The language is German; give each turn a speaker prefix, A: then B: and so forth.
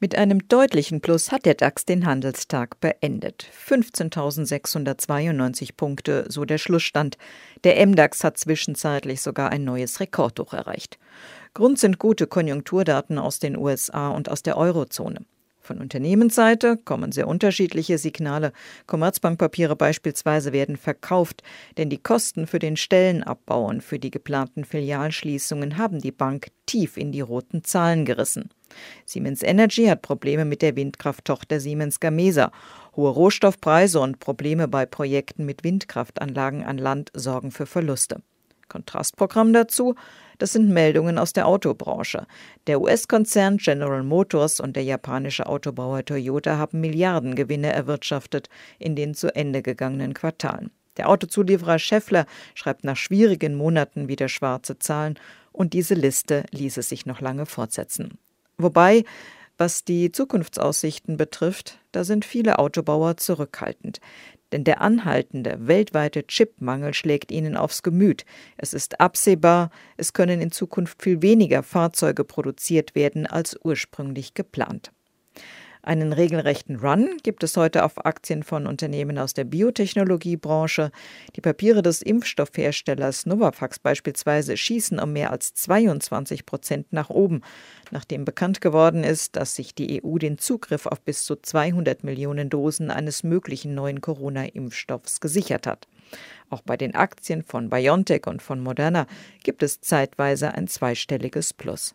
A: Mit einem deutlichen Plus hat der DAX den Handelstag beendet. 15.692 Punkte, so der Schlussstand. Der MDAX hat zwischenzeitlich sogar ein neues Rekordhoch erreicht. Grund sind gute Konjunkturdaten aus den USA und aus der Eurozone. Von Unternehmensseite kommen sehr unterschiedliche Signale. Commerzbankpapiere beispielsweise werden verkauft, denn die Kosten für den Stellenabbau und für die geplanten Filialschließungen haben die Bank tief in die roten Zahlen gerissen. Siemens Energy hat Probleme mit der Windkrafttochter Siemens Gamesa. Hohe Rohstoffpreise und Probleme bei Projekten mit Windkraftanlagen an Land sorgen für Verluste. Kontrastprogramm dazu, das sind Meldungen aus der Autobranche. Der US-Konzern General Motors und der japanische Autobauer Toyota haben Milliardengewinne erwirtschaftet in den zu Ende gegangenen Quartalen. Der Autozulieferer Scheffler schreibt nach schwierigen Monaten wieder schwarze Zahlen und diese Liste ließe sich noch lange fortsetzen. Wobei, was die Zukunftsaussichten betrifft, da sind viele Autobauer zurückhaltend. Denn der anhaltende weltweite Chipmangel schlägt ihnen aufs Gemüt. Es ist absehbar, es können in Zukunft viel weniger Fahrzeuge produziert werden als ursprünglich geplant. Einen regelrechten Run gibt es heute auf Aktien von Unternehmen aus der Biotechnologiebranche. Die Papiere des Impfstoffherstellers Novavax beispielsweise schießen um mehr als 22 Prozent nach oben, nachdem bekannt geworden ist, dass sich die EU den Zugriff auf bis zu 200 Millionen Dosen eines möglichen neuen Corona-Impfstoffs gesichert hat. Auch bei den Aktien von BioNTech und von Moderna gibt es zeitweise ein zweistelliges Plus.